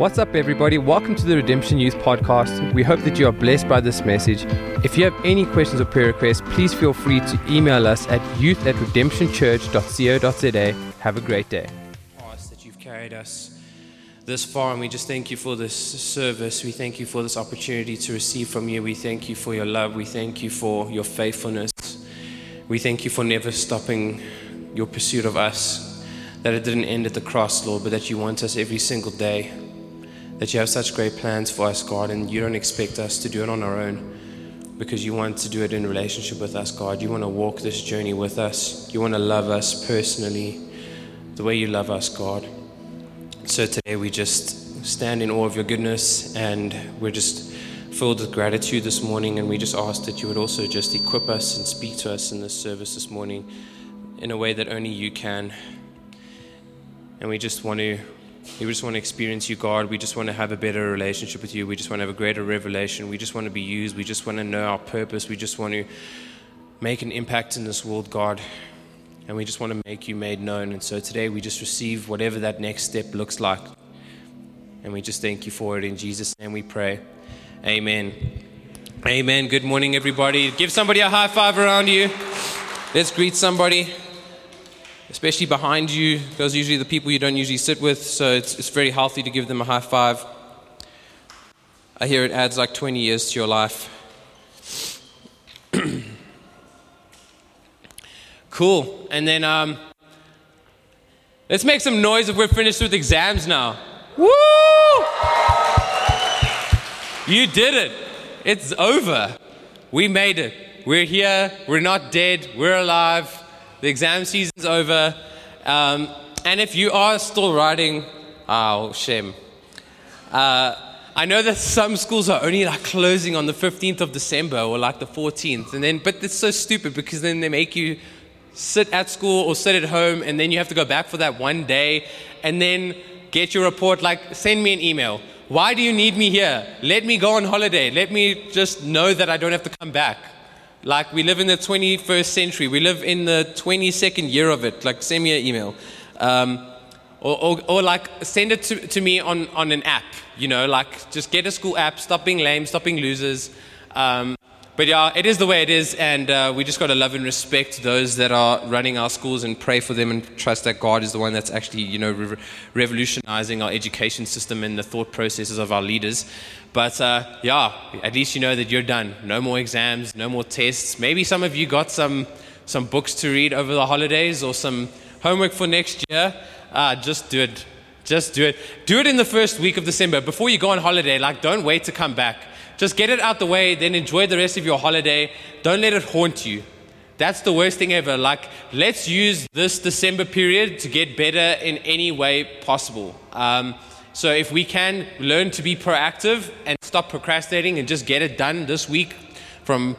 What's up, everybody? Welcome to the Redemption Youth Podcast. We hope that you are blessed by this message. If you have any questions or prayer requests, please feel free to email us at youth at redemptionchurch.co.za. Have a great day. That you've carried us this far, and we just thank you for this service. We thank you for this opportunity to receive from you. We thank you for your love. We thank you for your faithfulness. We thank you for never stopping your pursuit of us, that it didn't end at the cross, Lord, but that you want us every single day that you have such great plans for us, God, and you don't expect us to do it on our own because you want to do it in relationship with us, God. You want to walk this journey with us. You want to love us personally the way you love us, God. So today we just stand in awe of your goodness and we're just filled with gratitude this morning and we just ask that you would also just equip us and speak to us in this service this morning in a way that only you can. And we just want to we just want to experience you, God. We just want to have a better relationship with you. We just want to have a greater revelation. We just want to be used. We just want to know our purpose. We just want to make an impact in this world, God. And we just want to make you made known. And so today we just receive whatever that next step looks like. And we just thank you for it. In Jesus' name we pray. Amen. Amen. Good morning, everybody. Give somebody a high five around you. Let's greet somebody especially behind you. Those are usually the people you don't usually sit with, so it's, it's very healthy to give them a high five. I hear it adds like 20 years to your life. cool. And then um, let's make some noise if we're finished with exams now. Woo! You did it. It's over. We made it. We're here. We're not dead. We're alive. The exam season's over. Um, and if you are still writing, oh, shame. Uh, I know that some schools are only like closing on the 15th of December or like the 14th. And then, but it's so stupid because then they make you sit at school or sit at home and then you have to go back for that one day and then get your report. Like, send me an email. Why do you need me here? Let me go on holiday. Let me just know that I don't have to come back. Like we live in the 21st century. We live in the 22nd year of it. Like send me an email. Um, or, or, or, like send it to, to me on, on an app, you know, like just get a school app, stop being lame, stop being losers. Um, but yeah, it is the way it is, and uh, we just got to love and respect those that are running our schools and pray for them and trust that God is the one that's actually, you know, re- revolutionizing our education system and the thought processes of our leaders. But uh, yeah, at least you know that you're done. No more exams, no more tests. Maybe some of you got some, some books to read over the holidays or some homework for next year. Uh, just do it. Just do it. Do it in the first week of December before you go on holiday. Like, don't wait to come back. Just get it out the way, then enjoy the rest of your holiday. Don't let it haunt you. That's the worst thing ever. Like, let's use this December period to get better in any way possible. Um, so if we can learn to be proactive and stop procrastinating and just get it done this week from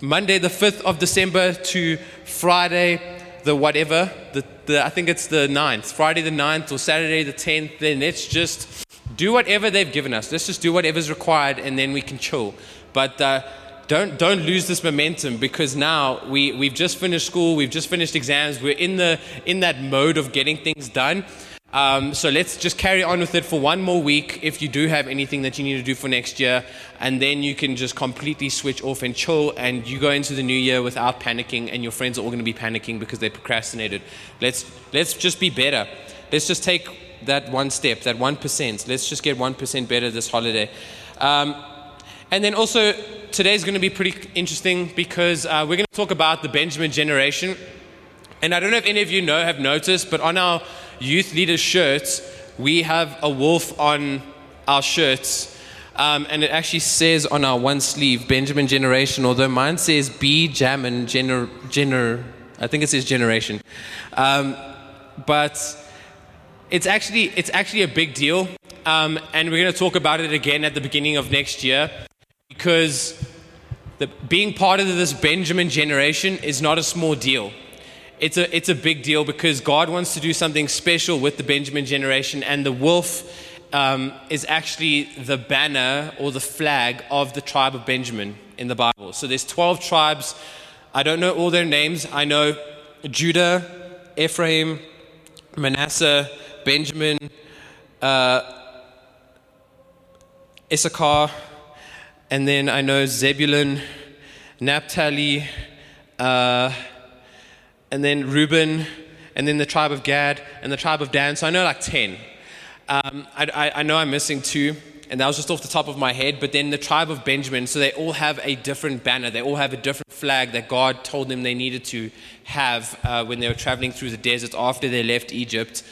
Monday the 5th of December to Friday the whatever, the, the, I think it's the 9th, Friday the 9th or Saturday the 10th, then let's just do whatever they've given us. Let's just do whatever's required and then we can chill. But uh, don't, don't lose this momentum because now we, we've just finished school, we've just finished exams, we're in, the, in that mode of getting things done. Um, so let's just carry on with it for one more week if you do have anything that you need to do for next year. And then you can just completely switch off and chill. And you go into the new year without panicking, and your friends are all going to be panicking because they procrastinated. Let's, let's just be better. Let's just take that one step, that 1%. Let's just get 1% better this holiday. Um, and then also, today's going to be pretty interesting because uh, we're going to talk about the Benjamin generation. And I don't know if any of you know, have noticed, but on our youth leaders shirts, we have a wolf on our shirts. Um, and it actually says on our one sleeve, Benjamin Generation, although mine says B Jamin Gener, Gener, I think it says Generation. Um, but it's actually, it's actually a big deal. Um, and we're going to talk about it again at the beginning of next year because the, being part of this Benjamin generation is not a small deal it's a, it's a big deal because God wants to do something special with the Benjamin generation, and the wolf um, is actually the banner or the flag of the tribe of Benjamin in the Bible. So there's 12 tribes. I don't know all their names. I know Judah, Ephraim, Manasseh, Benjamin, uh, Issachar, and then I know Zebulun, Naphtali, uh, and then Reuben, and then the tribe of Gad, and the tribe of Dan. So I know like 10. Um, I, I, I know I'm missing two, and that was just off the top of my head. But then the tribe of Benjamin, so they all have a different banner. They all have a different flag that God told them they needed to have uh, when they were traveling through the desert after they left Egypt.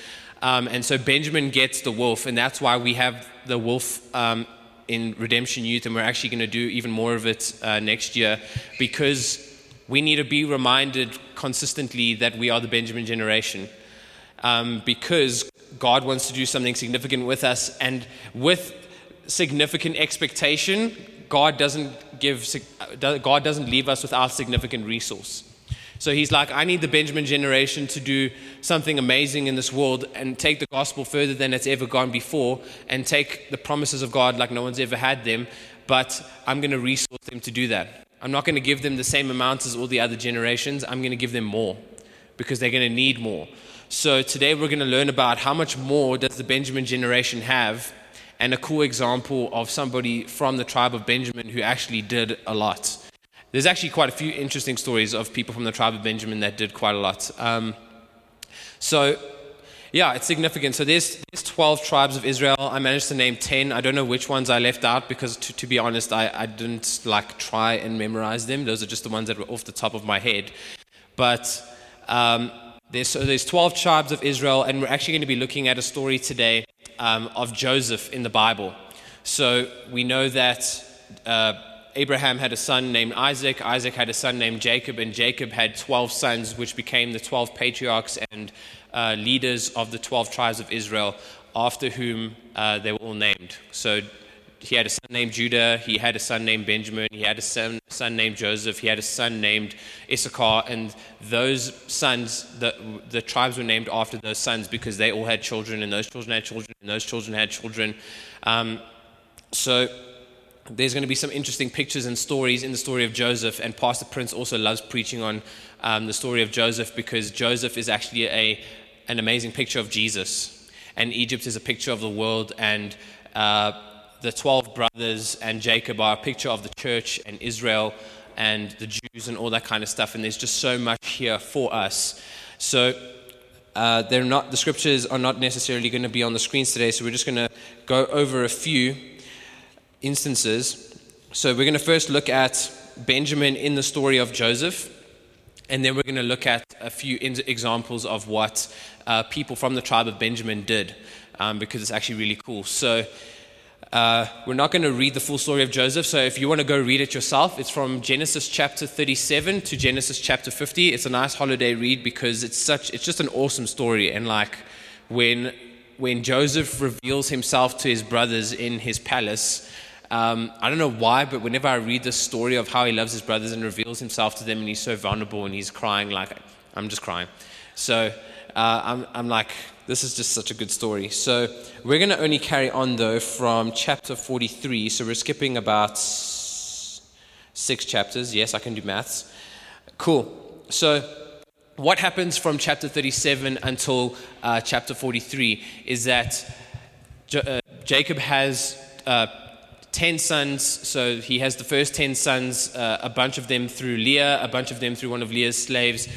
Um, and so Benjamin gets the wolf, and that's why we have the wolf um, in Redemption Youth, and we're actually going to do even more of it uh, next year because we need to be reminded consistently that we are the Benjamin generation. Um, because God wants to do something significant with us, and with significant expectation, God doesn't give God doesn't leave us without significant resource. So he's like, I need the Benjamin generation to do something amazing in this world and take the gospel further than it's ever gone before and take the promises of God like no one's ever had them. But I'm going to resource them to do that. I'm not going to give them the same amounts as all the other generations. I'm going to give them more because they're going to need more. So today we're going to learn about how much more does the Benjamin generation have and a cool example of somebody from the tribe of Benjamin who actually did a lot. There's actually quite a few interesting stories of people from the tribe of Benjamin that did quite a lot. Um, so, yeah, it's significant. So there's, there's 12 tribes of Israel. I managed to name 10. I don't know which ones I left out because, to, to be honest, I, I didn't like try and memorize them. Those are just the ones that were off the top of my head. But um, there's, so there's 12 tribes of Israel, and we're actually going to be looking at a story today um, of Joseph in the Bible. So we know that uh, Abraham had a son named Isaac, Isaac had a son named Jacob, and Jacob had 12 sons, which became the 12 patriarchs and uh, leaders of the 12 tribes of Israel, after whom uh, they were all named. So he had a son named Judah, he had a son named Benjamin, he had a son, son named Joseph, he had a son named Issachar, and those sons, the, the tribes were named after those sons because they all had children, and those children had children, and those children had children. Um, so there's going to be some interesting pictures and stories in the story of Joseph, and Pastor Prince also loves preaching on um, the story of Joseph because Joseph is actually a, an amazing picture of Jesus, and Egypt is a picture of the world, and uh, the 12 brothers and Jacob are a picture of the church and Israel and the Jews and all that kind of stuff. And there's just so much here for us. So uh, they're not, the scriptures are not necessarily going to be on the screens today. So we're just going to go over a few instances. So we're going to first look at Benjamin in the story of Joseph. And then we're going to look at a few examples of what uh, people from the tribe of Benjamin did, um, because it's actually really cool. So uh, we're not going to read the full story of Joseph, so if you want to go read it yourself, it's from Genesis chapter 37 to Genesis chapter 50. It's a nice holiday read because it's such it's just an awesome story and like when when Joseph reveals himself to his brothers in his palace, um, I don't know why, but whenever I read the story of how he loves his brothers and reveals himself to them, and he's so vulnerable and he's crying, like I'm just crying. So uh, I'm, I'm like, this is just such a good story. So we're going to only carry on though from chapter 43. So we're skipping about six chapters. Yes, I can do maths. Cool. So what happens from chapter 37 until uh, chapter 43 is that J- uh, Jacob has uh, 10 sons. So he has the first 10 sons, uh, a bunch of them through Leah, a bunch of them through one of Leah's slaves,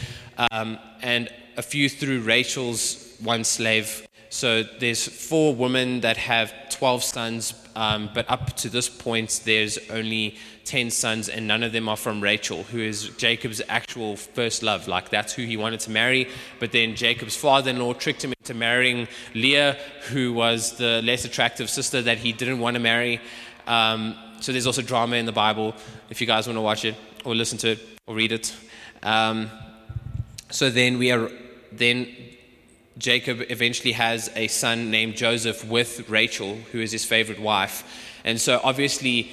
um, and a few through Rachel's one slave. So there's four women that have 12 sons, um, but up to this point, there's only 10 sons, and none of them are from Rachel, who is Jacob's actual first love. Like, that's who he wanted to marry. But then Jacob's father in law tricked him into marrying Leah, who was the less attractive sister that he didn't want to marry. Um, so there's also drama in the Bible if you guys want to watch it, or listen to it, or read it. Um, so then we are then Jacob eventually has a son named Joseph with Rachel, who is his favorite wife. And so, obviously,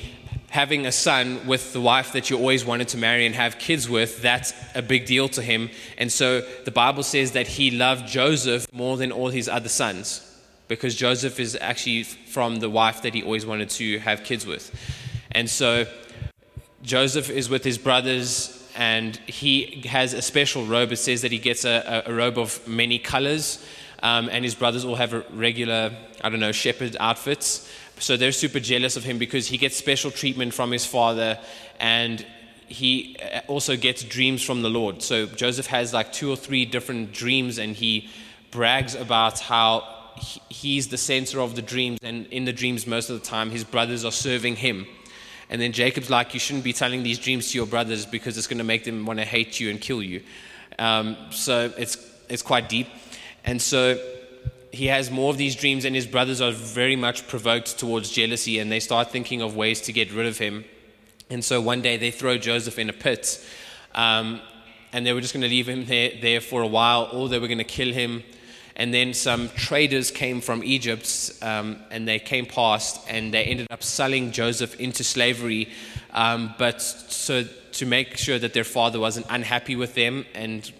having a son with the wife that you always wanted to marry and have kids with, that's a big deal to him. And so, the Bible says that he loved Joseph more than all his other sons because Joseph is actually from the wife that he always wanted to have kids with. And so, Joseph is with his brothers and he has a special robe. It says that he gets a, a robe of many colors. um, and his brothers all have regular, I don't know, shepherd outfits. So they're super jealous of him because he gets special treatment from his father, and he uh, also gets dreams from the Lord. So Joseph has like two or three different dreams, and he brags about how he's the center of the dreams, and in the dreams, most of the time, his brothers are serving him. And then Jacob's like, You shouldn't be telling these dreams to your brothers because it's going to make them want to hate you and kill you. Um, so it's, it's quite deep. And so he has more of these dreams, and his brothers are very much provoked towards jealousy, and they start thinking of ways to get rid of him. And so one day they throw Joseph in a pit, um, and they were just going to leave him there, there for a while, or they were going to kill him. And then some traders came from Egypt um, and they came past and they ended up selling Joseph into slavery. Um, but so to make sure that their father wasn't unhappy with them and,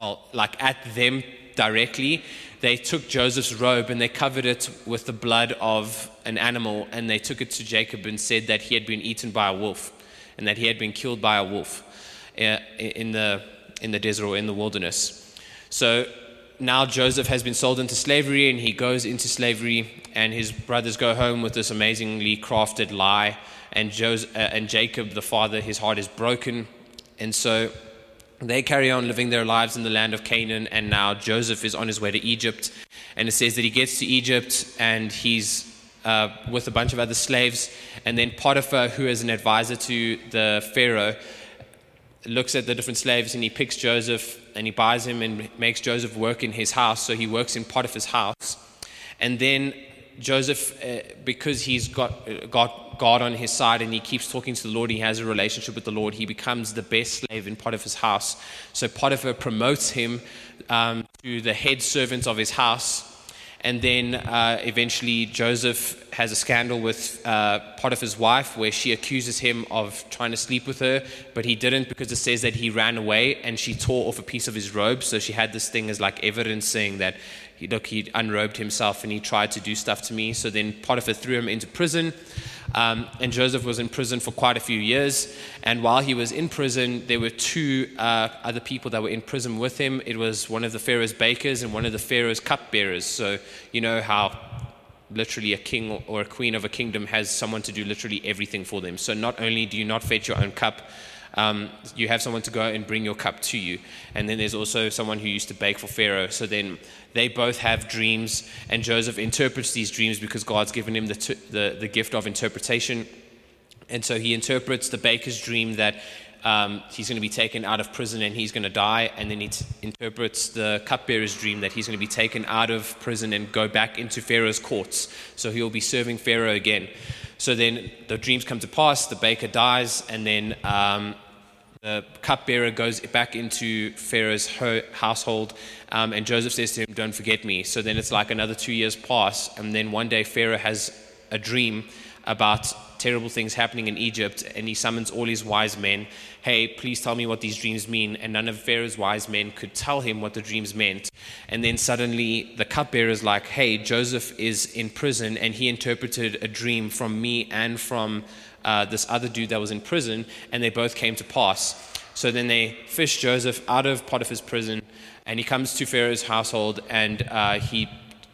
well, like at them directly, they took Joseph's robe and they covered it with the blood of an animal and they took it to Jacob and said that he had been eaten by a wolf and that he had been killed by a wolf uh, in the, in the desert or in the wilderness. So now Joseph has been sold into slavery and he goes into slavery, and his brothers go home with this amazingly crafted lie. And, Joseph, uh, and Jacob, the father, his heart is broken. And so they carry on living their lives in the land of Canaan, and now Joseph is on his way to Egypt. And it says that he gets to Egypt and he's uh, with a bunch of other slaves. And then Potiphar, who is an advisor to the Pharaoh, looks at the different slaves and he picks Joseph and he buys him and makes Joseph work in his house. So he works in Potiphar's house. And then Joseph, uh, because he's got, uh, got God on his side and he keeps talking to the Lord, he has a relationship with the Lord, he becomes the best slave in Potiphar's house. So Potiphar promotes him um, to the head servant of his house. And then uh, eventually Joseph has a scandal with uh, Potiphar's wife where she accuses him of trying to sleep with her, but he didn't because it says that he ran away and she tore off a piece of his robe. So she had this thing as like evidence saying that, look, he unrobed himself and he tried to do stuff to me. So then Potiphar threw him into prison. Um, and Joseph was in prison for quite a few years. And while he was in prison, there were two uh, other people that were in prison with him. It was one of the Pharaoh's bakers and one of the Pharaoh's cupbearers. So, you know how literally a king or a queen of a kingdom has someone to do literally everything for them. So, not only do you not fetch your own cup, um, you have someone to go and bring your cup to you. And then there's also someone who used to bake for Pharaoh. So then they both have dreams, and Joseph interprets these dreams because God's given him the, t- the, the gift of interpretation. And so he interprets the baker's dream that um, he's going to be taken out of prison and he's going to die. And then he t- interprets the cupbearer's dream that he's going to be taken out of prison and go back into Pharaoh's courts. So he'll be serving Pharaoh again. So then the dreams come to pass, the baker dies, and then um, the cupbearer goes back into Pharaoh's household, um, and Joseph says to him, Don't forget me. So then it's like another two years pass, and then one day Pharaoh has a dream about terrible things happening in Egypt, and he summons all his wise men. Hey, please tell me what these dreams mean. And none of Pharaoh's wise men could tell him what the dreams meant. And then suddenly the cupbearer is like, Hey, Joseph is in prison, and he interpreted a dream from me and from uh, this other dude that was in prison, and they both came to pass. So then they fish Joseph out of Potiphar's prison, and he comes to Pharaoh's household, and uh, he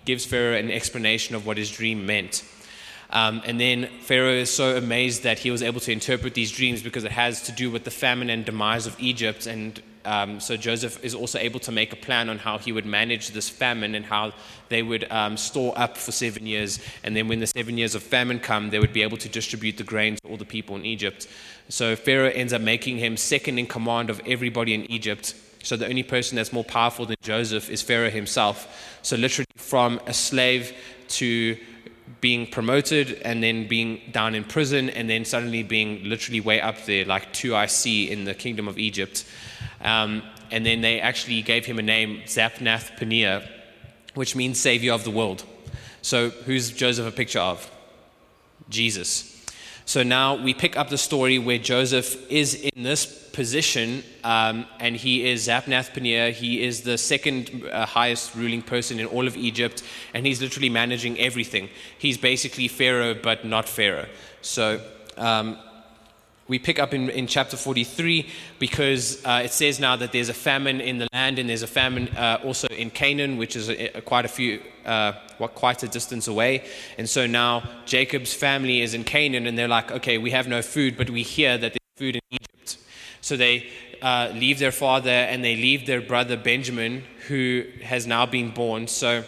gives Pharaoh an explanation of what his dream meant. Um, and then Pharaoh is so amazed that he was able to interpret these dreams because it has to do with the famine and demise of Egypt. And um, so Joseph is also able to make a plan on how he would manage this famine and how they would um, store up for seven years. And then when the seven years of famine come, they would be able to distribute the grain to all the people in Egypt. So Pharaoh ends up making him second in command of everybody in Egypt. So the only person that's more powerful than Joseph is Pharaoh himself. So literally from a slave to being promoted and then being down in prison and then suddenly being literally way up there, like 2IC in the kingdom of Egypt. Um, and then they actually gave him a name, Zapnath Paneah, which means Savior of the world. So, who's Joseph a picture of? Jesus. So now we pick up the story where Joseph is in this position, um, and he is Zapnath Paneah. He is the second uh, highest ruling person in all of Egypt, and he's literally managing everything. He's basically Pharaoh, but not Pharaoh. So um, we pick up in, in chapter 43 because uh, it says now that there's a famine in the land and there's a famine uh, also in Canaan, which is a, a, quite a few, uh, quite a distance away. And so now Jacob's family is in Canaan and they're like, okay, we have no food, but we hear that there's food in. So they uh, leave their father and they leave their brother Benjamin, who has now been born. So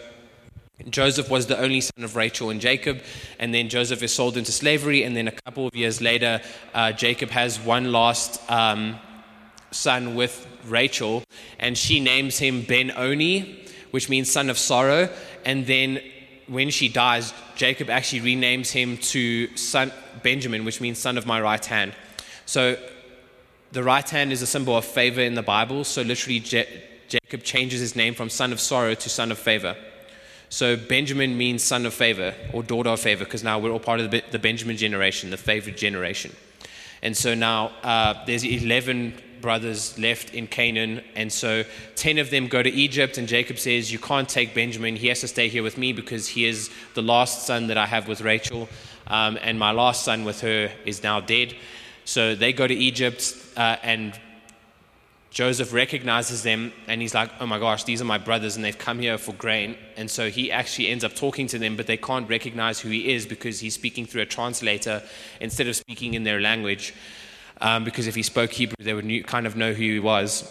Joseph was the only son of Rachel and Jacob, and then Joseph is sold into slavery, and then a couple of years later, uh, Jacob has one last um, son with Rachel, and she names him Ben Oni, which means son of sorrow, and then when she dies, Jacob actually renames him to son Benjamin, which means son of my right hand. So the right hand is a symbol of favor in the Bible, so literally Je- Jacob changes his name from son of sorrow to son of favor. So Benjamin means son of favor or daughter of favor because now we're all part of the, the Benjamin generation, the favored generation. And so now uh, there's 11 brothers left in Canaan. And so 10 of them go to Egypt. And Jacob says, You can't take Benjamin. He has to stay here with me because he is the last son that I have with Rachel. Um, and my last son with her is now dead. So they go to Egypt. Uh, and Joseph recognizes them and he's like, oh my gosh, these are my brothers and they've come here for grain. And so he actually ends up talking to them, but they can't recognize who he is because he's speaking through a translator instead of speaking in their language. Um, because if he spoke Hebrew, they would knew, kind of know who he was.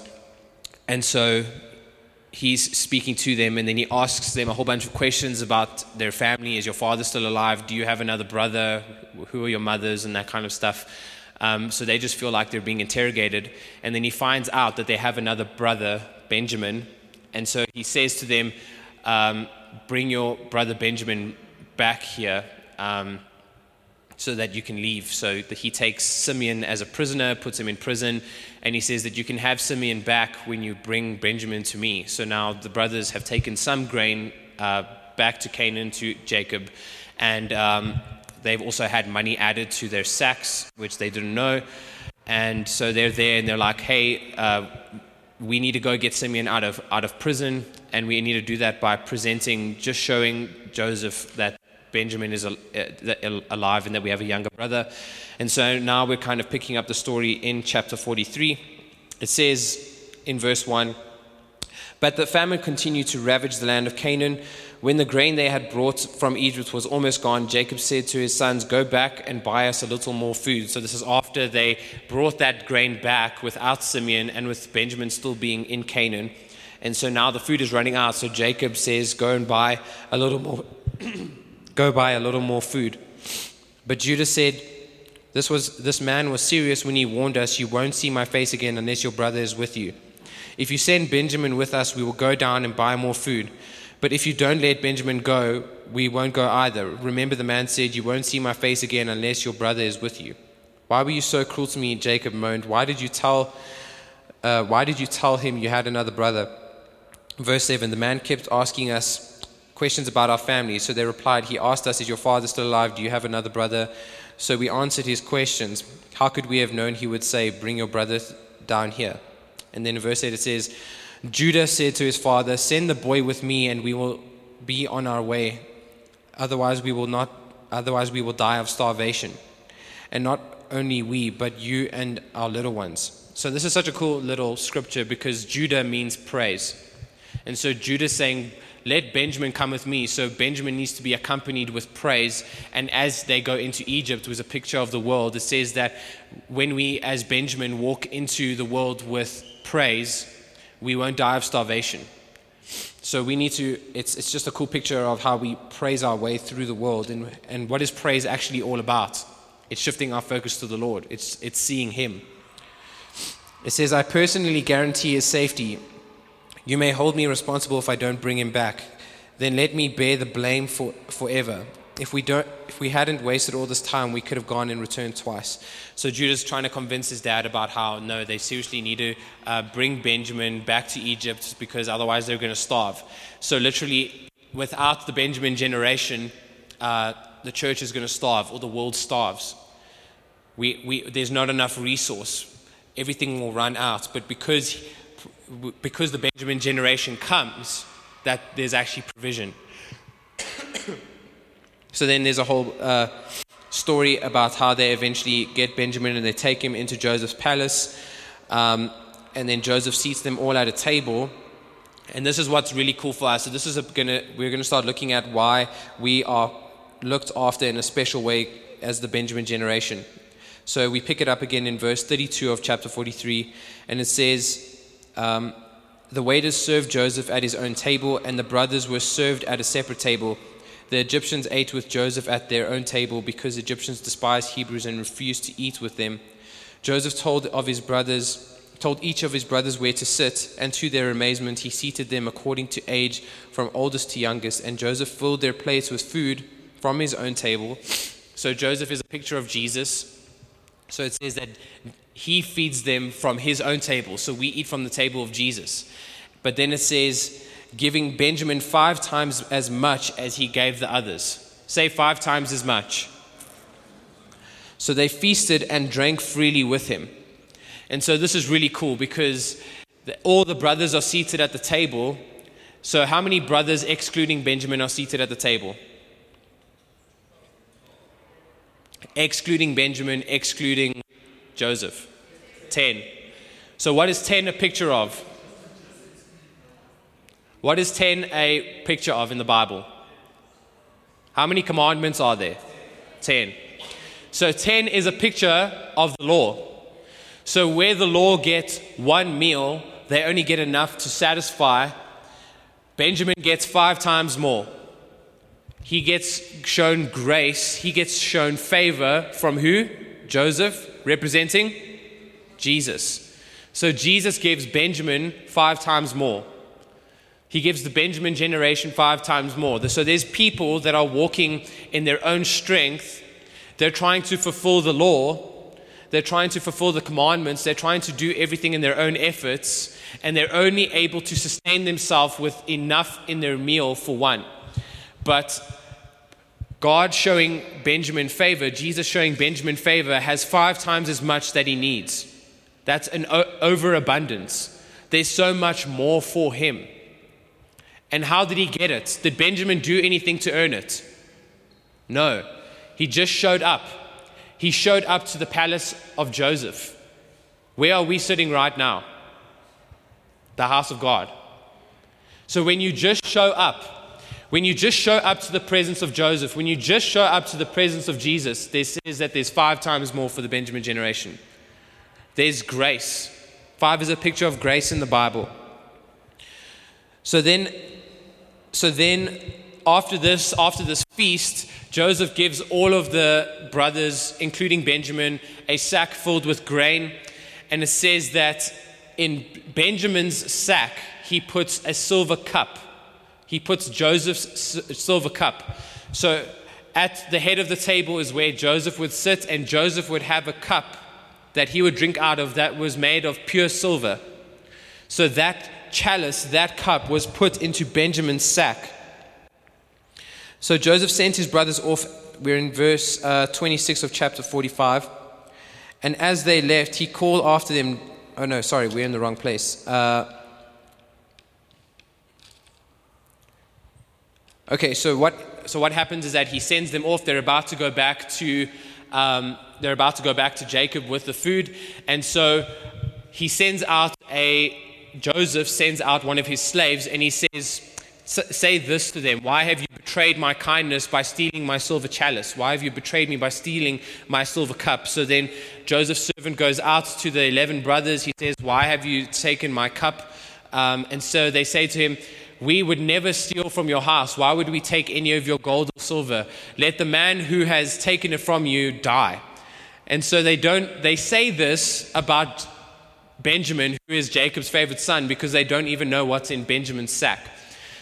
And so he's speaking to them and then he asks them a whole bunch of questions about their family. Is your father still alive? Do you have another brother? Who are your mothers? And that kind of stuff. Um, so they just feel like they're being interrogated. And then he finds out that they have another brother, Benjamin. And so he says to them, um, Bring your brother Benjamin back here um, so that you can leave. So he takes Simeon as a prisoner, puts him in prison, and he says that you can have Simeon back when you bring Benjamin to me. So now the brothers have taken some grain uh, back to Canaan to Jacob. And um, They've also had money added to their sacks, which they didn't know. And so they're there and they're like, hey, uh, we need to go get Simeon out of, out of prison. And we need to do that by presenting, just showing Joseph that Benjamin is uh, alive and that we have a younger brother. And so now we're kind of picking up the story in chapter 43. It says in verse 1 But the famine continued to ravage the land of Canaan. When the grain they had brought from Egypt was almost gone, Jacob said to his sons, Go back and buy us a little more food. So this is after they brought that grain back without Simeon and with Benjamin still being in Canaan. And so now the food is running out. So Jacob says, Go and buy a little more go buy a little more food. But Judah said, this, was, this man was serious when he warned us, You won't see my face again unless your brother is with you. If you send Benjamin with us, we will go down and buy more food. But if you don't let Benjamin go, we won't go either. Remember, the man said, You won't see my face again unless your brother is with you. Why were you so cruel to me? Jacob moaned. Why did you tell, uh, why did you tell him you had another brother? Verse 7 The man kept asking us questions about our family. So they replied, He asked us, Is your father still alive? Do you have another brother? So we answered his questions. How could we have known he would say, Bring your brother down here? And then in verse 8 it says, Judah said to his father, Send the boy with me, and we will be on our way. Otherwise, we will not. Otherwise, we will die of starvation, and not only we, but you and our little ones. So this is such a cool little scripture because Judah means praise, and so Judah saying, "Let Benjamin come with me." So Benjamin needs to be accompanied with praise, and as they go into Egypt, was a picture of the world. It says that when we, as Benjamin, walk into the world with praise we won't die of starvation. So we need to, it's, it's just a cool picture of how we praise our way through the world. And, and what is praise actually all about? It's shifting our focus to the Lord, it's, it's seeing Him. It says, I personally guarantee His safety. You may hold me responsible if I don't bring Him back. Then let me bear the blame for, forever if we don't if we hadn't wasted all this time we could have gone and returned twice. So judah's trying to convince his dad about how no they seriously need to uh, bring benjamin back to egypt because otherwise they're going to starve. So literally without the benjamin generation uh, the church is going to starve or the world starves. We, we, there's not enough resource. Everything will run out. But because because the benjamin generation comes that there's actually provision so then there's a whole uh, story about how they eventually get Benjamin and they take him into Joseph's palace. Um, and then Joseph seats them all at a table. And this is what's really cool for us. So this is gonna we're gonna start looking at why we are looked after in a special way as the Benjamin generation. So we pick it up again in verse 32 of chapter 43, and it says, um, The waiters served Joseph at his own table, and the brothers were served at a separate table. The Egyptians ate with Joseph at their own table because Egyptians despised Hebrews and refused to eat with them. Joseph told of his brothers told each of his brothers where to sit, and to their amazement he seated them according to age from oldest to youngest, and Joseph filled their plates with food from his own table. So Joseph is a picture of Jesus. So it says that he feeds them from his own table. So we eat from the table of Jesus. But then it says, giving Benjamin five times as much as he gave the others. Say five times as much. So they feasted and drank freely with him. And so this is really cool because all the brothers are seated at the table. So, how many brothers, excluding Benjamin, are seated at the table? Excluding Benjamin, excluding Joseph. 10. So, what is 10 a picture of? What is 10 a picture of in the Bible? How many commandments are there? 10. So, 10 is a picture of the law. So, where the law gets one meal, they only get enough to satisfy. Benjamin gets five times more. He gets shown grace, he gets shown favor from who? Joseph, representing Jesus. So Jesus gives Benjamin five times more. He gives the Benjamin generation five times more. So there's people that are walking in their own strength. They're trying to fulfill the law. They're trying to fulfill the commandments. They're trying to do everything in their own efforts. And they're only able to sustain themselves with enough in their meal for one. But God showing Benjamin favor, Jesus showing Benjamin favor, has five times as much that he needs. That's an overabundance. There's so much more for him. And how did he get it? Did Benjamin do anything to earn it? No. He just showed up. He showed up to the palace of Joseph. Where are we sitting right now? The house of God. So when you just show up, when you just show up to the presence of Joseph, when you just show up to the presence of Jesus, there says that there's five times more for the Benjamin generation. There's grace. Five is a picture of grace in the Bible. So then, so then after this, after this feast, Joseph gives all of the brothers, including Benjamin, a sack filled with grain. And it says that in Benjamin's sack, he puts a silver cup he puts Joseph's silver cup. So at the head of the table is where Joseph would sit, and Joseph would have a cup that he would drink out of that was made of pure silver. So that chalice, that cup, was put into Benjamin's sack. So Joseph sent his brothers off. We're in verse uh, 26 of chapter 45. And as they left, he called after them. Oh, no, sorry, we're in the wrong place. Uh, Okay, so what, so what happens is that he sends them off. They're about to go back to, um, they're about to go back to Jacob with the food. And so he sends out a, Joseph sends out one of his slaves and he says, Say this to them Why have you betrayed my kindness by stealing my silver chalice? Why have you betrayed me by stealing my silver cup? So then Joseph's servant goes out to the 11 brothers. He says, Why have you taken my cup? Um, and so they say to him, we would never steal from your house. Why would we take any of your gold or silver? Let the man who has taken it from you die. And so they don't they say this about Benjamin, who is Jacob's favorite son, because they don't even know what's in Benjamin's sack.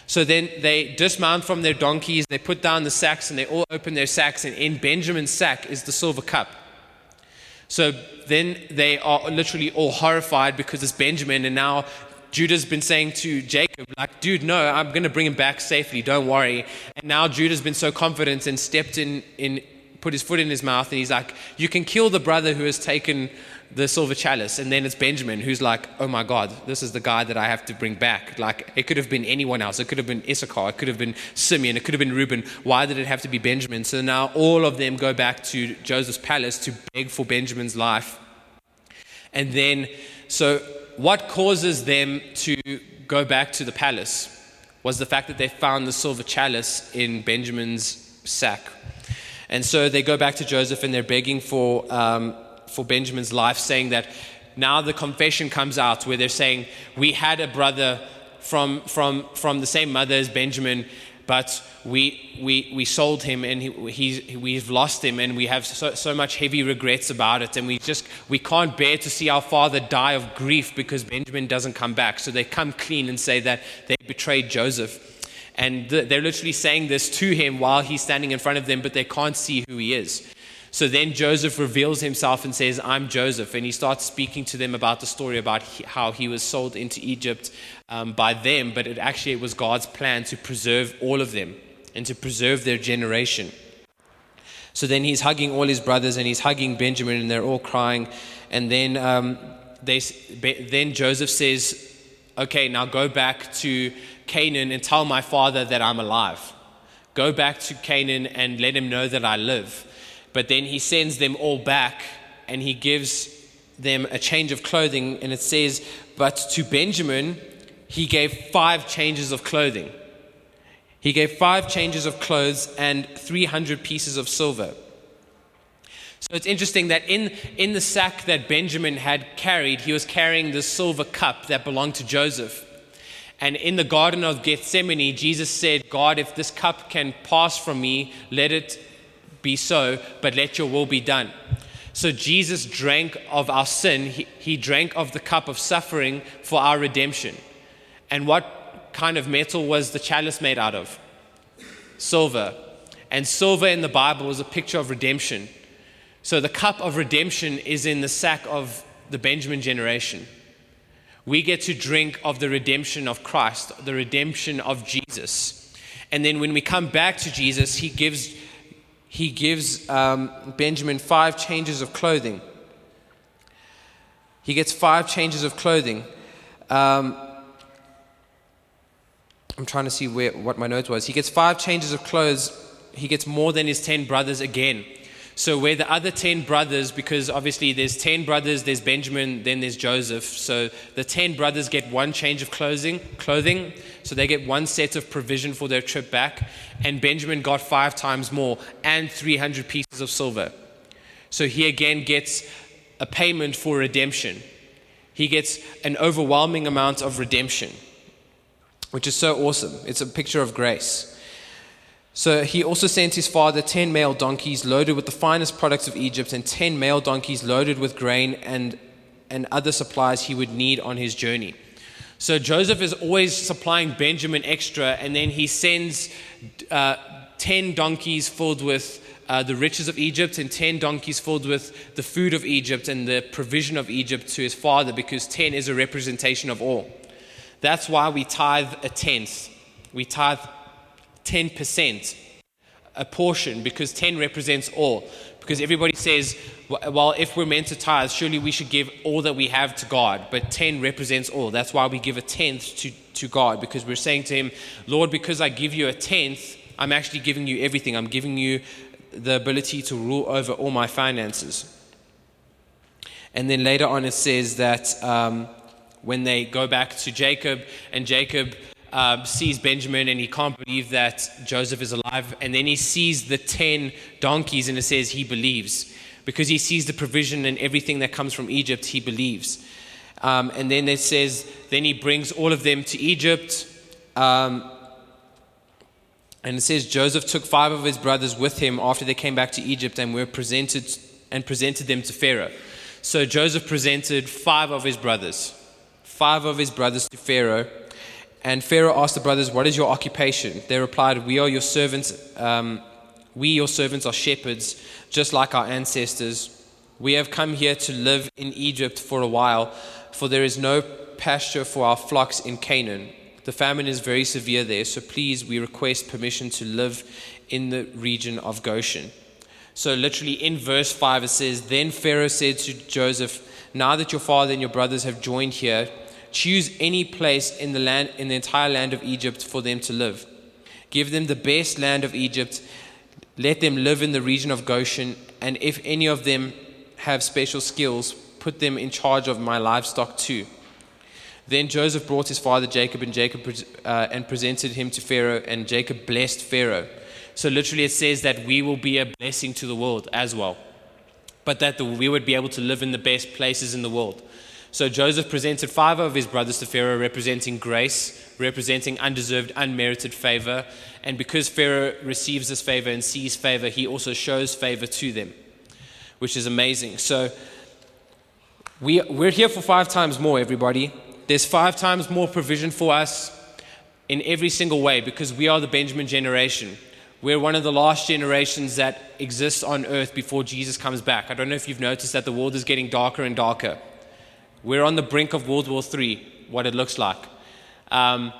So then they dismount from their donkeys, they put down the sacks, and they all open their sacks, and in Benjamin's sack is the silver cup. So then they are literally all horrified because it's Benjamin, and now Judah's been saying to Jacob, like, dude, no, I'm going to bring him back safely. Don't worry. And now Judah's been so confident and stepped in, in, put his foot in his mouth, and he's like, you can kill the brother who has taken the silver chalice. And then it's Benjamin who's like, oh my God, this is the guy that I have to bring back. Like, it could have been anyone else. It could have been Issachar. It could have been Simeon. It could have been Reuben. Why did it have to be Benjamin? So now all of them go back to Joseph's palace to beg for Benjamin's life. And then, so what causes them to go back to the palace was the fact that they found the silver chalice in Benjamin's sack. And so they go back to Joseph and they're begging for um, for Benjamin's life, saying that now the confession comes out where they're saying, We had a brother from, from, from the same mother as Benjamin, but we, we, we sold him and he, he's, we've lost him and we have so, so much heavy regrets about it. And we just we can't bear to see our father die of grief because benjamin doesn't come back. So they come clean and say that they betrayed joseph. And they're literally saying this to him while he's standing in front of them but they can't see who he is so then Joseph reveals himself and says, I'm Joseph. And he starts speaking to them about the story about how he was sold into Egypt um, by them, but it actually it was God's plan to preserve all of them and to preserve their generation. So then he's hugging all his brothers and he's hugging Benjamin, and they're all crying. And then, um, they, then Joseph says, Okay, now go back to Canaan and tell my father that I'm alive. Go back to Canaan and let him know that I live. But then he sends them all back and he gives them a change of clothing. And it says, But to Benjamin, he gave five changes of clothing. He gave five changes of clothes and 300 pieces of silver. So it's interesting that in, in the sack that Benjamin had carried, he was carrying the silver cup that belonged to Joseph. And in the Garden of Gethsemane, Jesus said, God, if this cup can pass from me, let it be so, but let your will be done. So Jesus drank of our sin, he, he drank of the cup of suffering for our redemption. And what kind of metal was the chalice made out of? Silver. And silver in the Bible is a picture of redemption. So the cup of redemption is in the sack of the Benjamin generation. We get to drink of the redemption of Christ, the redemption of Jesus. And then when we come back to Jesus, he gives he gives um, Benjamin five changes of clothing. He gets five changes of clothing. Um, I'm trying to see where, what my note was. He gets five changes of clothes. He gets more than his 10 brothers again. So, where the other 10 brothers, because obviously there's 10 brothers, there's Benjamin, then there's Joseph. So, the 10 brothers get one change of clothing, clothing. So, they get one set of provision for their trip back. And Benjamin got five times more and 300 pieces of silver. So, he again gets a payment for redemption. He gets an overwhelming amount of redemption, which is so awesome. It's a picture of grace. So he also sent his father ten male donkeys loaded with the finest products of Egypt and ten male donkeys loaded with grain and, and other supplies he would need on his journey. So Joseph is always supplying Benjamin extra, and then he sends uh, ten donkeys filled with uh, the riches of Egypt and 10 donkeys filled with the food of Egypt and the provision of Egypt to his father because 10 is a representation of all. That's why we tithe a tenth. We tithe 10%, a portion, because 10 represents all. Because everybody says, well, if we're meant to tithe, surely we should give all that we have to God. But 10 represents all. That's why we give a tenth to, to God, because we're saying to Him, Lord, because I give you a tenth, I'm actually giving you everything. I'm giving you the ability to rule over all my finances. And then later on, it says that um, when they go back to Jacob, and Jacob uh, sees Benjamin and he can't believe that Joseph is alive. And then he sees the 10 donkeys and it says he believes. Because he sees the provision and everything that comes from Egypt, he believes. Um, and then it says, then he brings all of them to Egypt. Um, and it says Joseph took five of his brothers with him after they came back to Egypt and were presented and presented them to Pharaoh. So Joseph presented five of his brothers, five of his brothers to Pharaoh. And Pharaoh asked the brothers, What is your occupation? They replied, We are your servants. Um, we, your servants, are shepherds, just like our ancestors. We have come here to live in Egypt for a while, for there is no pasture for our flocks in Canaan. The famine is very severe there, so please, we request permission to live in the region of Goshen. So, literally in verse 5, it says, Then Pharaoh said to Joseph, Now that your father and your brothers have joined here, choose any place in the, land, in the entire land of Egypt for them to live. Give them the best land of Egypt. Let them live in the region of Goshen. And if any of them have special skills, put them in charge of my livestock too. Then Joseph brought his father Jacob, and Jacob uh, and presented him to Pharaoh, and Jacob blessed Pharaoh. So literally, it says that we will be a blessing to the world as well, but that the, we would be able to live in the best places in the world. So Joseph presented five of his brothers to Pharaoh, representing grace, representing undeserved, unmerited favor. And because Pharaoh receives this favor and sees favor, he also shows favor to them, which is amazing. So we, we're here for five times more, everybody. There's five times more provision for us in every single way because we are the Benjamin generation. We're one of the last generations that exists on earth before Jesus comes back. I don't know if you've noticed that the world is getting darker and darker. We're on the brink of World War III, what it looks like. Um,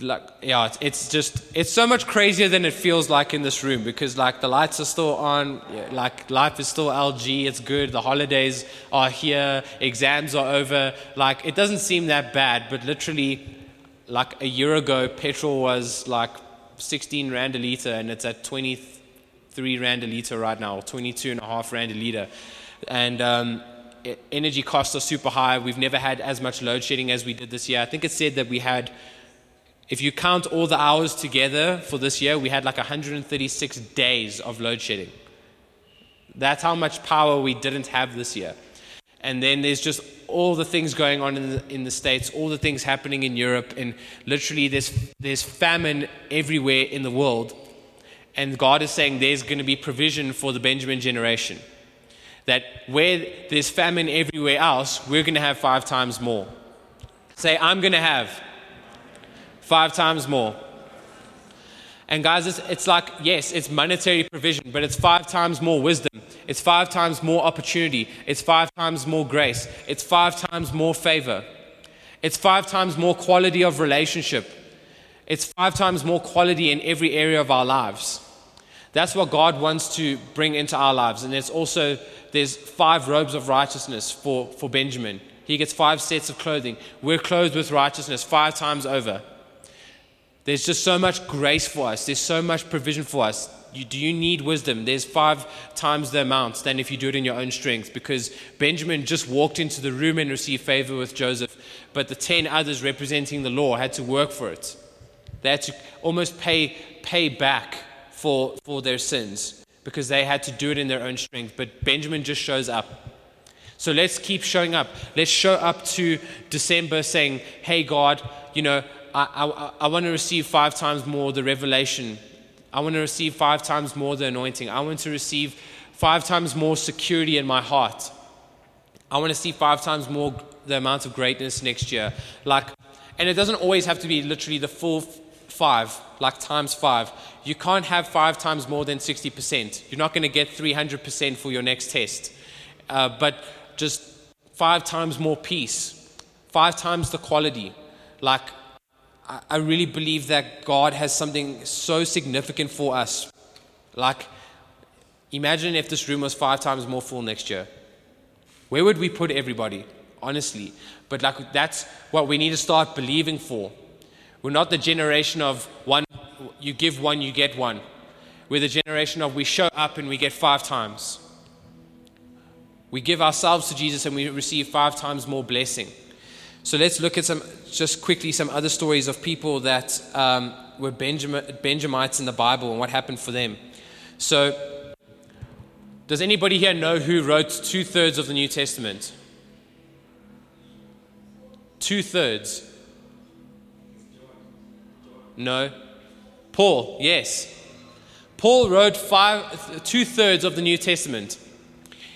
like yeah it's, it's, just it's so much crazier than it feels like in this room because like the lights are still on like life is still lg it's good the holidays are here exams are over like it doesn't seem that bad but literally like a year ago petrol was like 16 rand a liter and it's at 23 rand a liter right now or 22 and a half rand a liter and um, energy costs are super high we've never had as much load shedding as we did this year i think it said that we had if you count all the hours together for this year, we had like 136 days of load shedding. That's how much power we didn't have this year. And then there's just all the things going on in the, in the States, all the things happening in Europe, and literally there's, there's famine everywhere in the world. And God is saying there's going to be provision for the Benjamin generation. That where there's famine everywhere else, we're going to have five times more. Say, I'm going to have five times more. And guys, it's, it's, like, yes, it's monetary provision, but it's five times more wisdom. It's five times more opportunity. It's five times more grace. It's five times more favor. It's five times more quality of relationship. It's five times more quality in every area of our lives. That's what God wants to bring into our lives. And there's also, there's five robes of righteousness for, for Benjamin. He gets five sets of clothing. We're clothed with righteousness five times over. There's just so much grace for us. There's so much provision for us. You, do you need wisdom? There's five times the amount than if you do it in your own strength because Benjamin just walked into the room and received favor with Joseph, but the 10 others representing the law had to work for it. They had to almost pay, pay back for, for their sins because they had to do it in their own strength. But Benjamin just shows up. So let's keep showing up. Let's show up to December saying, Hey, God, you know, I, I, I want to receive five times more the revelation. I want to receive five times more the anointing. I want to receive five times more security in my heart. I want to see five times more the amount of greatness next year. Like, and it doesn't always have to be literally the full five, like times five. You can't have five times more than 60%. You're not going to get 300% for your next test. Uh, but just five times more peace, five times the quality. Like, I really believe that God has something so significant for us. Like, imagine if this room was five times more full next year. Where would we put everybody? Honestly. But like that's what we need to start believing for. We're not the generation of one, you give one, you get one. We're the generation of we show up and we get five times. We give ourselves to Jesus and we receive five times more blessing. So let's look at some, just quickly, some other stories of people that um, were Benjamin, Benjamites in the Bible and what happened for them. So, does anybody here know who wrote two thirds of the New Testament? Two thirds. No. Paul, yes. Paul wrote two thirds of the New Testament.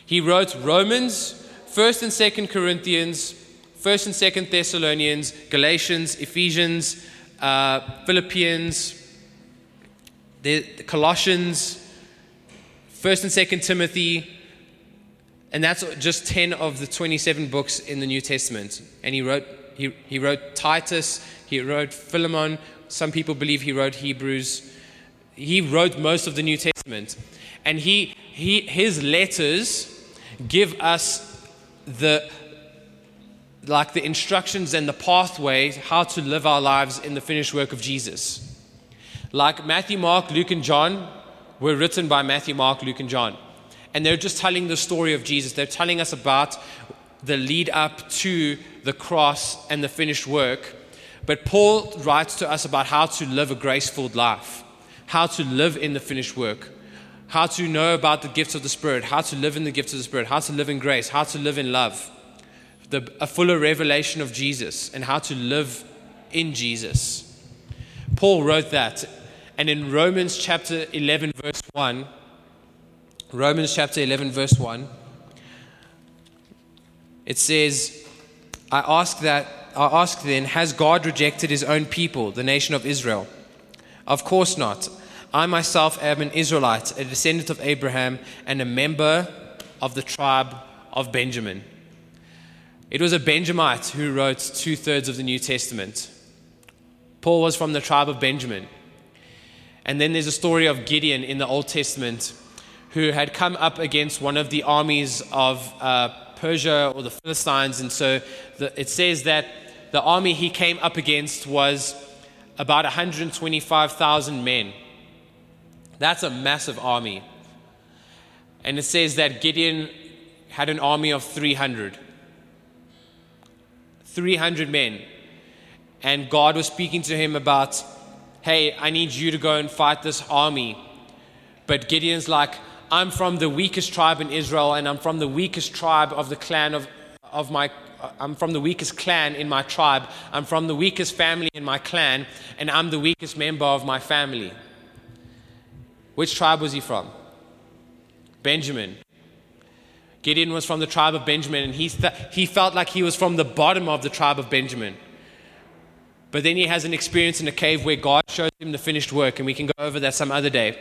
He wrote Romans, 1st and 2nd Corinthians, First and Second Thessalonians, Galatians, Ephesians, uh, Philippians, the, the Colossians, First and Second Timothy, and that's just 10 of the 27 books in the New Testament. And he wrote, he, he wrote Titus, he wrote Philemon. Some people believe he wrote Hebrews. He wrote most of the New Testament. And he, he, his letters give us the, like the instructions and the pathway how to live our lives in the finished work of Jesus. Like Matthew, Mark, Luke, and John were written by Matthew, Mark, Luke, and John. And they're just telling the story of Jesus. They're telling us about the lead up to the cross and the finished work. But Paul writes to us about how to live a graceful life, how to live in the finished work, how to know about the gifts of the Spirit, how to live in the gifts of the Spirit, how to live in grace, how to live in love, the, a fuller revelation of Jesus, and how to live in Jesus. Paul wrote that. And in Romans chapter 11, verse 1, Romans chapter 11, verse 1, it says, I ask that I ask then, has God rejected his own people, the nation of Israel? Of course not. I myself am an Israelite, a descendant of Abraham, and a member of the tribe of Benjamin. It was a Benjamite who wrote two thirds of the New Testament. Paul was from the tribe of Benjamin. And then there's a story of Gideon in the Old Testament who had come up against one of the armies of uh, Persia or the Philistines. And so the, it says that the army he came up against was about 125,000 men. That's a massive army. And it says that Gideon had an army of 300. 300 men. And God was speaking to him about, hey, I need you to go and fight this army. But Gideon's like, I'm from the weakest tribe in Israel, and I'm from the weakest tribe of the clan of, of my. I'm from the weakest clan in my tribe. I'm from the weakest family in my clan, and I'm the weakest member of my family. Which tribe was he from? Benjamin. Gideon was from the tribe of Benjamin, and he, th- he felt like he was from the bottom of the tribe of Benjamin. But then he has an experience in a cave where God shows him the finished work, and we can go over that some other day.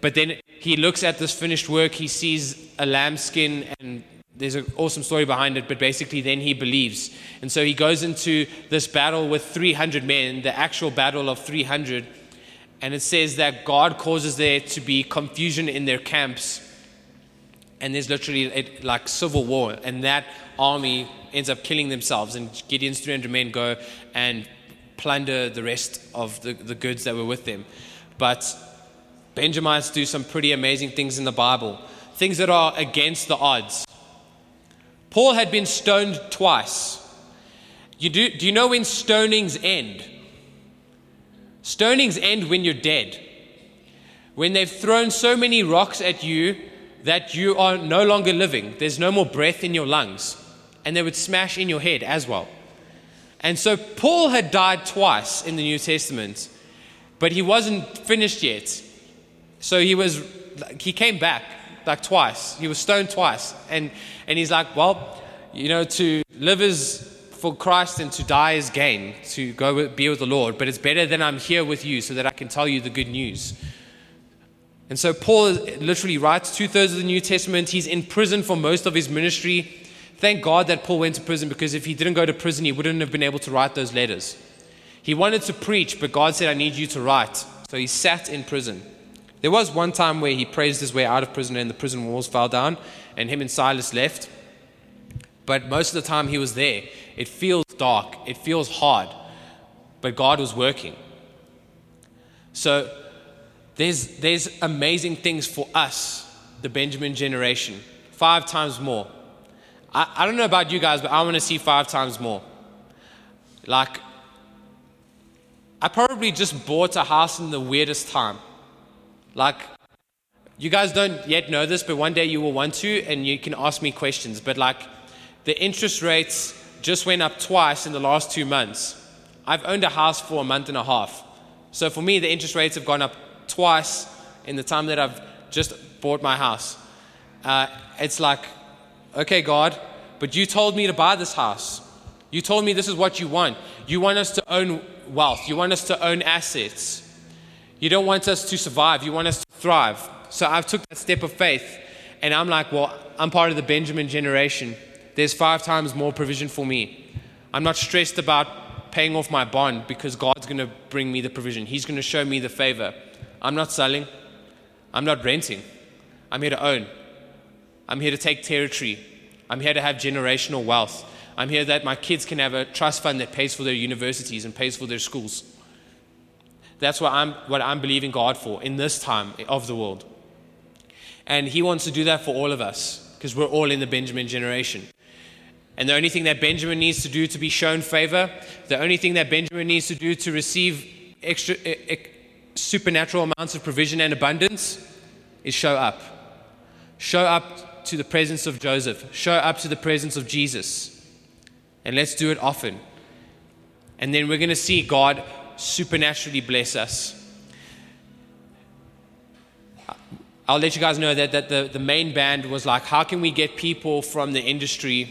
But then he looks at this finished work, he sees a lambskin, and there's an awesome story behind it, but basically then he believes. And so he goes into this battle with 300 men, the actual battle of 300. And it says that God causes there to be confusion in their camps. And there's literally like civil war. And that army ends up killing themselves. And Gideon's 300 men go and plunder the rest of the, the goods that were with them. But Benjamites do some pretty amazing things in the Bible, things that are against the odds. Paul had been stoned twice. You do, do you know when stonings end? Stonings end when you're dead. When they've thrown so many rocks at you that you are no longer living, there's no more breath in your lungs, and they would smash in your head as well. And so Paul had died twice in the New Testament, but he wasn't finished yet. So he was he came back like twice. He was stoned twice. And and he's like, well, you know, to live is for Christ and to die is gain, to go be with the Lord. But it's better that I'm here with you so that I can tell you the good news. And so Paul literally writes two thirds of the New Testament. He's in prison for most of his ministry. Thank God that Paul went to prison because if he didn't go to prison, he wouldn't have been able to write those letters. He wanted to preach, but God said, I need you to write. So he sat in prison. There was one time where he praised his way out of prison and the prison walls fell down, and him and Silas left. But most of the time he was there. It feels dark, it feels hard, but God was working. So there's, there's amazing things for us, the Benjamin generation, five times more. I, I don't know about you guys, but I want to see five times more. Like, I probably just bought a house in the weirdest time. Like, you guys don't yet know this, but one day you will want to, and you can ask me questions. But, like, the interest rates just went up twice in the last two months. I've owned a house for a month and a half. So, for me, the interest rates have gone up twice in the time that I've just bought my house. Uh, it's like, okay, God, but you told me to buy this house. You told me this is what you want. You want us to own wealth. You want us to own assets. You don't want us to survive. You want us to thrive. So I've took that step of faith and I'm like, well, I'm part of the Benjamin generation. There's five times more provision for me. I'm not stressed about paying off my bond because God's going to bring me the provision. He's going to show me the favor. I'm not selling. I'm not renting. I'm here to own. I'm here to take territory. I'm here to have generational wealth. I'm here that my kids can have a trust fund that pays for their universities and pays for their schools. That's what I'm, what I'm believing God for in this time of the world. And He wants to do that for all of us because we're all in the Benjamin generation. And the only thing that Benjamin needs to do to be shown favor, the only thing that Benjamin needs to do to receive extra, supernatural amounts of provision and abundance is show up. Show up to the presence of Joseph, show up to the presence of Jesus. And let's do it often. And then we're going to see God supernaturally bless us. I'll let you guys know that, that the, the main band was like, how can we get people from the industry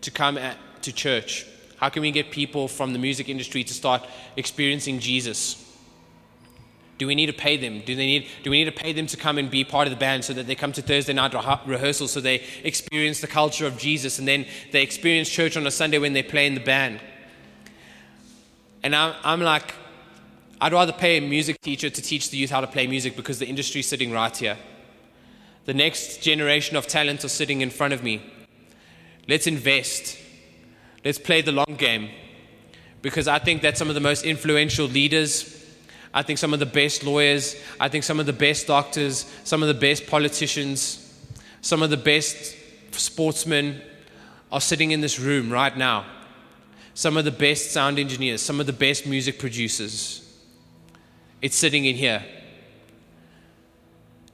to come at, to church? How can we get people from the music industry to start experiencing Jesus? Do we need to pay them? Do, they need, do we need to pay them to come and be part of the band so that they come to Thursday night rehearsal so they experience the culture of Jesus and then they experience church on a Sunday when they play in the band? And I'm, I'm like, I'd rather pay a music teacher to teach the youth how to play music because the industry's sitting right here. The next generation of talent are sitting in front of me. Let's invest. Let's play the long game. Because I think that some of the most influential leaders, I think some of the best lawyers, I think some of the best doctors, some of the best politicians, some of the best sportsmen are sitting in this room right now. Some of the best sound engineers, some of the best music producers. It's sitting in here.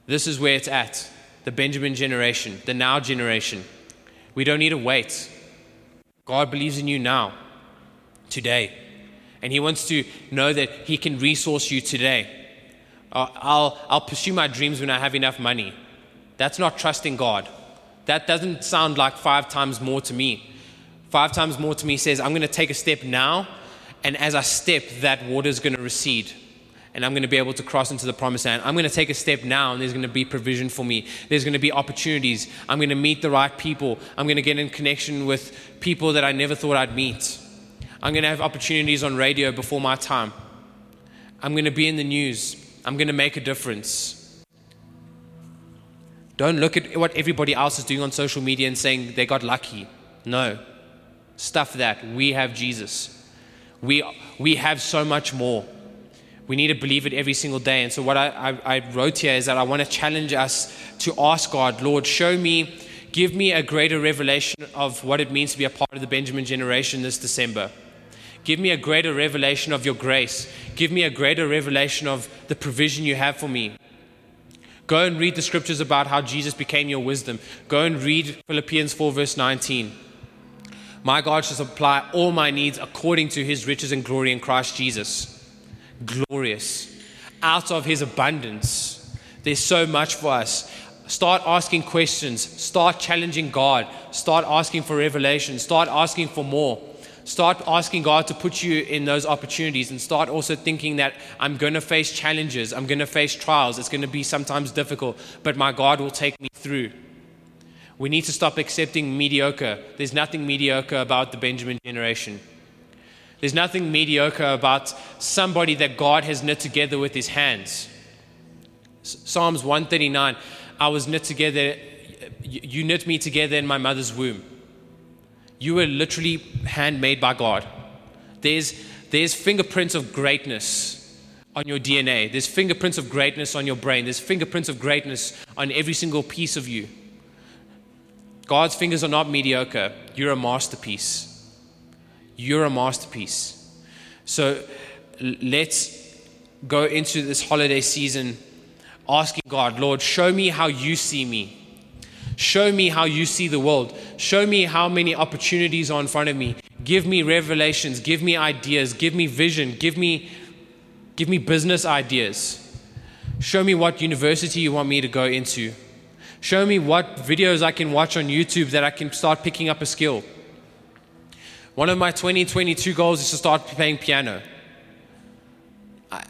This is where it's at the Benjamin generation, the now generation. We don't need to wait. God believes in you now, today. And He wants to know that He can resource you today. Uh, I'll, I'll pursue my dreams when I have enough money. That's not trusting God. That doesn't sound like five times more to me. Five times more to me says, I'm going to take a step now, and as I step, that water is going to recede and I'm going to be able to cross into the promised land. I'm going to take a step now, and there's going to be provision for me. There's going to be opportunities. I'm going to meet the right people. I'm going to get in connection with people that I never thought I'd meet. I'm going to have opportunities on radio before my time. I'm going to be in the news. I'm going to make a difference. Don't look at what everybody else is doing on social media and saying they got lucky. No. Stuff that. We have Jesus. We, we have so much more. We need to believe it every single day. And so, what I, I, I wrote here is that I want to challenge us to ask God, Lord, show me, give me a greater revelation of what it means to be a part of the Benjamin generation this December. Give me a greater revelation of your grace. Give me a greater revelation of the provision you have for me. Go and read the scriptures about how Jesus became your wisdom. Go and read Philippians 4, verse 19. My God shall supply all my needs according to his riches and glory in Christ Jesus glorious. Out of his abundance, there's so much for us. Start asking questions. Start challenging God. Start asking for revelation. Start asking for more. Start asking God to put you in those opportunities and start also thinking that I'm going to face challenges. I'm going to face trials. It's going to be sometimes difficult, but my God will take me through. We need to stop accepting mediocre. There's nothing mediocre about the Benjamin generation. There's nothing mediocre about somebody that God has knit together with his hands. Psalms 139 I was knit together, you knit me together in my mother's womb. You were literally handmade by God. There's, there's fingerprints of greatness on your DNA, there's fingerprints of greatness on your brain, there's fingerprints of greatness on every single piece of you. God's fingers are not mediocre, you're a masterpiece. You're a masterpiece. So let's go into this holiday season asking God, Lord, show me how you see me. Show me how you see the world. Show me how many opportunities are in front of me. Give me revelations, give me ideas, give me vision, give me give me business ideas. Show me what university you want me to go into. Show me what videos I can watch on YouTube that I can start picking up a skill. One of my 2022 goals is to start playing piano.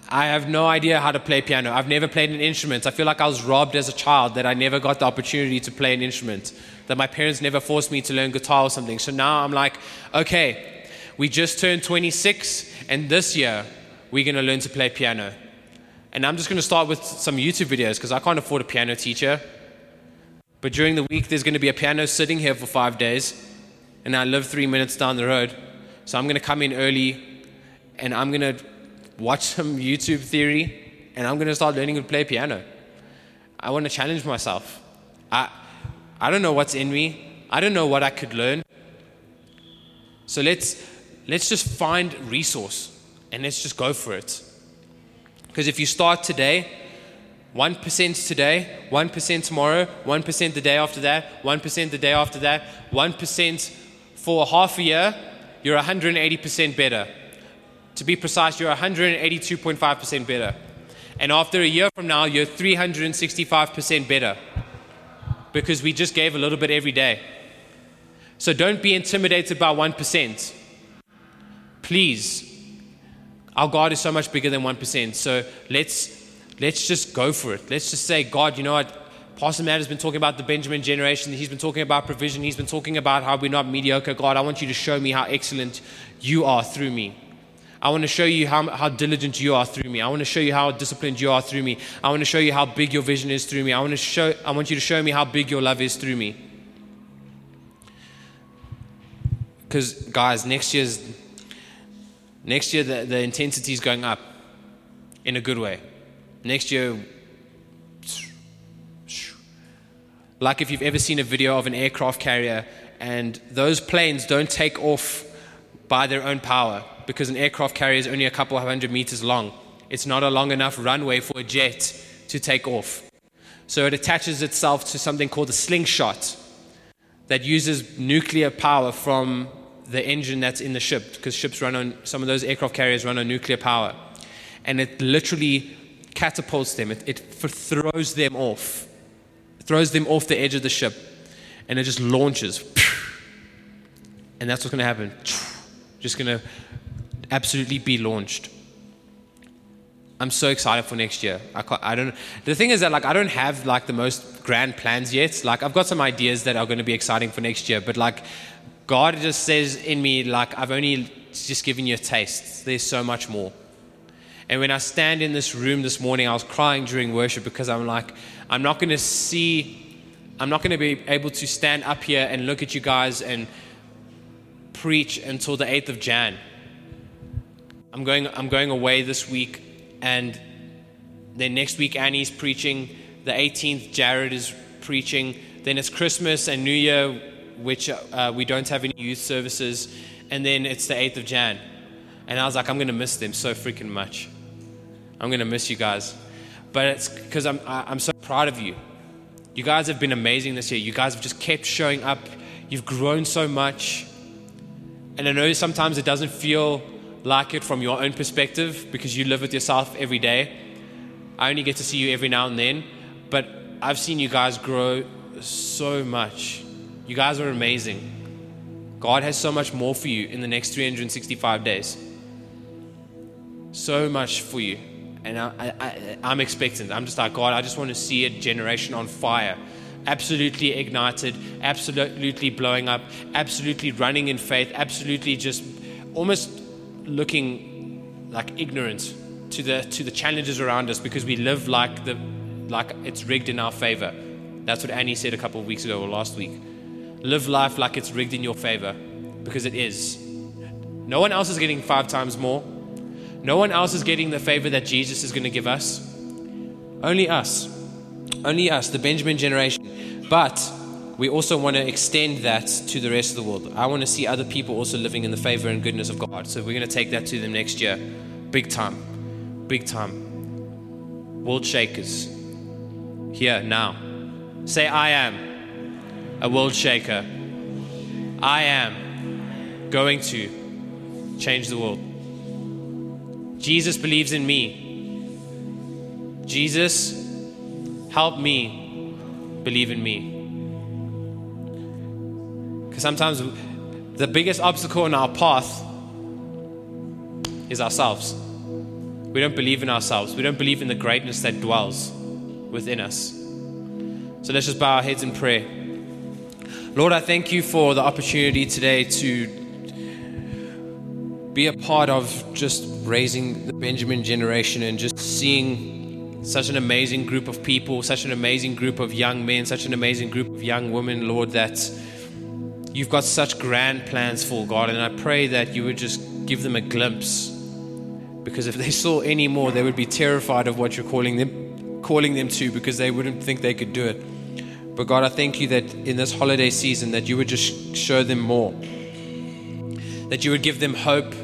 I have no idea how to play piano. I've never played an instrument. I feel like I was robbed as a child that I never got the opportunity to play an instrument, that my parents never forced me to learn guitar or something. So now I'm like, okay, we just turned 26, and this year we're going to learn to play piano. And I'm just going to start with some YouTube videos because I can't afford a piano teacher. But during the week, there's going to be a piano sitting here for five days, and I live three minutes down the road. So I'm going to come in early, and I'm going to watch some YouTube theory, and I'm going to start learning to play piano. I want to challenge myself. I, I don't know what's in me. I don't know what I could learn. So let's, let's just find resource and let's just go for it. Because if you start today, 1% today, 1% tomorrow, 1% the day after that, 1% the day after that, 1% for half a year, you're 180% better. To be precise, you're 182.5% better. And after a year from now, you're 365% better. Because we just gave a little bit every day. So don't be intimidated by 1%. Please. Our God is so much bigger than 1%. So let's let's just go for it. Let's just say, God, you know what? Pastor Matt has been talking about the Benjamin generation. He's been talking about provision. He's been talking about how we're not mediocre. God, I want you to show me how excellent you are through me. I want to show you how, how diligent you are through me. I want to show you how disciplined you are through me. I want to show you how big your vision is through me. I want, to show, I want you to show me how big your love is through me. Because, guys, next year's next year the, the intensity is going up in a good way. Next year, like if you've ever seen a video of an aircraft carrier and those planes don't take off by their own power because an aircraft carrier is only a couple of hundred meters long. It's not a long enough runway for a jet to take off. So it attaches itself to something called a slingshot that uses nuclear power from the engine that's in the ship because ships run on some of those aircraft carriers run on nuclear power and it literally catapults them it, it throws them off it throws them off the edge of the ship and it just launches and that's what's going to happen just going to absolutely be launched I'm so excited for next year. I, can't, I, don't. The thing is that like I don't have like the most grand plans yet. Like I've got some ideas that are going to be exciting for next year, but like God just says in me, like, I've only just given you a taste. There's so much more. And when I stand in this room this morning, I was crying during worship because I'm like, I'm not going to see, I'm not going to be able to stand up here and look at you guys and preach until the 8th of Jan. I'm going, I'm going away this week, and then next week, Annie's preaching. The 18th, Jared is preaching. Then it's Christmas and New Year which uh, we don't have any youth services, and then it's the 8th of Jan. And I was like, I'm going to miss them so freaking much. I'm going to miss you guys. But it's because I'm, I'm so proud of you. You guys have been amazing this year. You guys have just kept showing up. You've grown so much. And I know sometimes it doesn't feel like it from your own perspective because you live with yourself every day. I only get to see you every now and then. But I've seen you guys grow so much. You guys are amazing. God has so much more for you in the next 365 days. So much for you. And I, I, I'm expectant. I'm just like, God, I just want to see a generation on fire. Absolutely ignited, absolutely blowing up, absolutely running in faith, absolutely just almost looking like ignorant to the to the challenges around us because we live like the like it's rigged in our favor. That's what Annie said a couple of weeks ago or last week live life like it's rigged in your favor because it is. No one else is getting five times more. No one else is getting the favor that Jesus is going to give us. Only us. Only us, the Benjamin generation. But we also want to extend that to the rest of the world. I want to see other people also living in the favor and goodness of God. So we're going to take that to them next year. Big time. Big time. World shakers. Here, now. Say, I am a world shaker. I am going to change the world. Jesus believes in me. Jesus, help me believe in me. Because sometimes the biggest obstacle in our path is ourselves. We don't believe in ourselves. We don't believe in the greatness that dwells within us. So let's just bow our heads in prayer. Lord, I thank you for the opportunity today to be a part of just raising the Benjamin generation and just seeing such an amazing group of people, such an amazing group of young men, such an amazing group of young women, Lord, that you've got such grand plans for, God. And I pray that you would just give them a glimpse. Because if they saw any more, they would be terrified of what you're calling them, calling them to because they wouldn't think they could do it. But God, I thank you that in this holiday season that you would just show them more. That you would give them hope,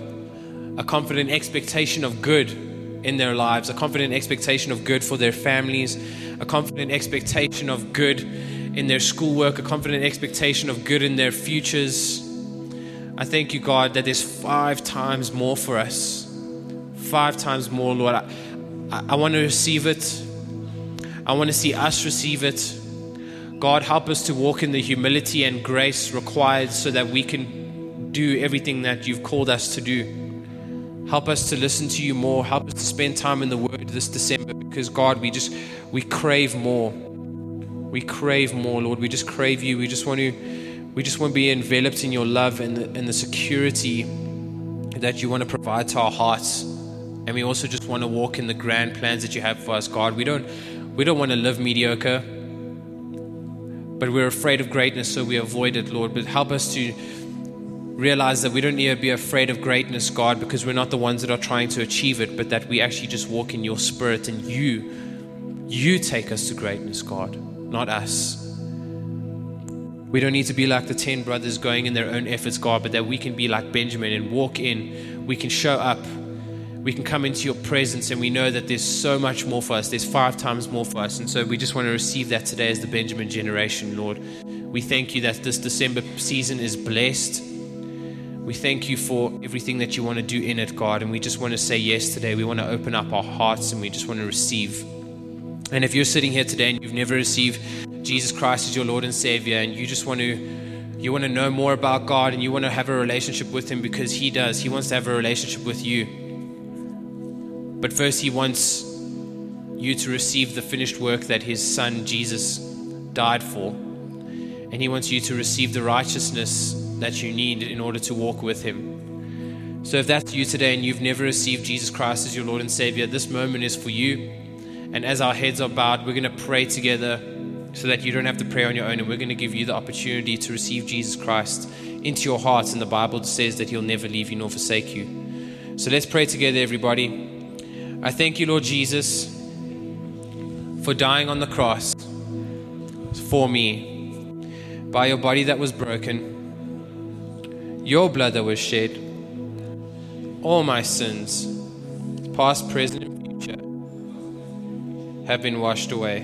a confident expectation of good in their lives, a confident expectation of good for their families, a confident expectation of good in their schoolwork, a confident expectation of good in their futures. I thank you, God, that there's five times more for us. Five times more, Lord. I, I, I want to receive it. I want to see us receive it. God, help us to walk in the humility and grace required so that we can do everything that you've called us to do. Help us to listen to you more. Help us to spend time in the Word this December because, God, we just, we crave more. We crave more, Lord. We just crave you. We just want to, we just want to be enveloped in your love and the, and the security that you want to provide to our hearts. And we also just want to walk in the grand plans that you have for us, God. We don't, we don't want to live mediocre, but we're afraid of greatness, so we avoid it, Lord. But help us to realize that we don't need to be afraid of greatness, God, because we're not the ones that are trying to achieve it, but that we actually just walk in your spirit and you, you take us to greatness, God, not us. We don't need to be like the 10 brothers going in their own efforts, God, but that we can be like Benjamin and walk in. We can show up. We can come into your presence and we know that there's so much more for us. There's five times more for us. And so we just want to receive that today as the Benjamin generation, Lord. We thank you that this December season is blessed. We thank you for everything that you want to do in it, God. And we just want to say yes today. We want to open up our hearts and we just want to receive. And if you're sitting here today and you've never received Jesus Christ as your Lord and Savior, and you just want to you want to know more about God and you want to have a relationship with Him because He does. He wants to have a relationship with you. But first, He wants you to receive the finished work that His Son Jesus died for. And He wants you to receive the righteousness that you need in order to walk with Him. So, if that's you today and you've never received Jesus Christ as your Lord and Savior, this moment is for you. And as our heads are bowed, we're going to pray together so that you don't have to pray on your own. And we're going to give you the opportunity to receive Jesus Christ into your heart. And the Bible says that He'll never leave you nor forsake you. So let's pray together, everybody. I thank you, Lord Jesus, for dying on the cross for me by your body that was broken, your blood that was shed. All my sins, past, present, and future, have been washed away.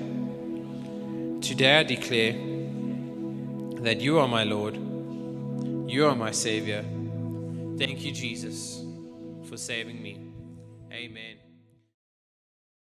Today I declare that you are my Lord, you are my Savior. Thank you, Jesus, for saving me. Amen.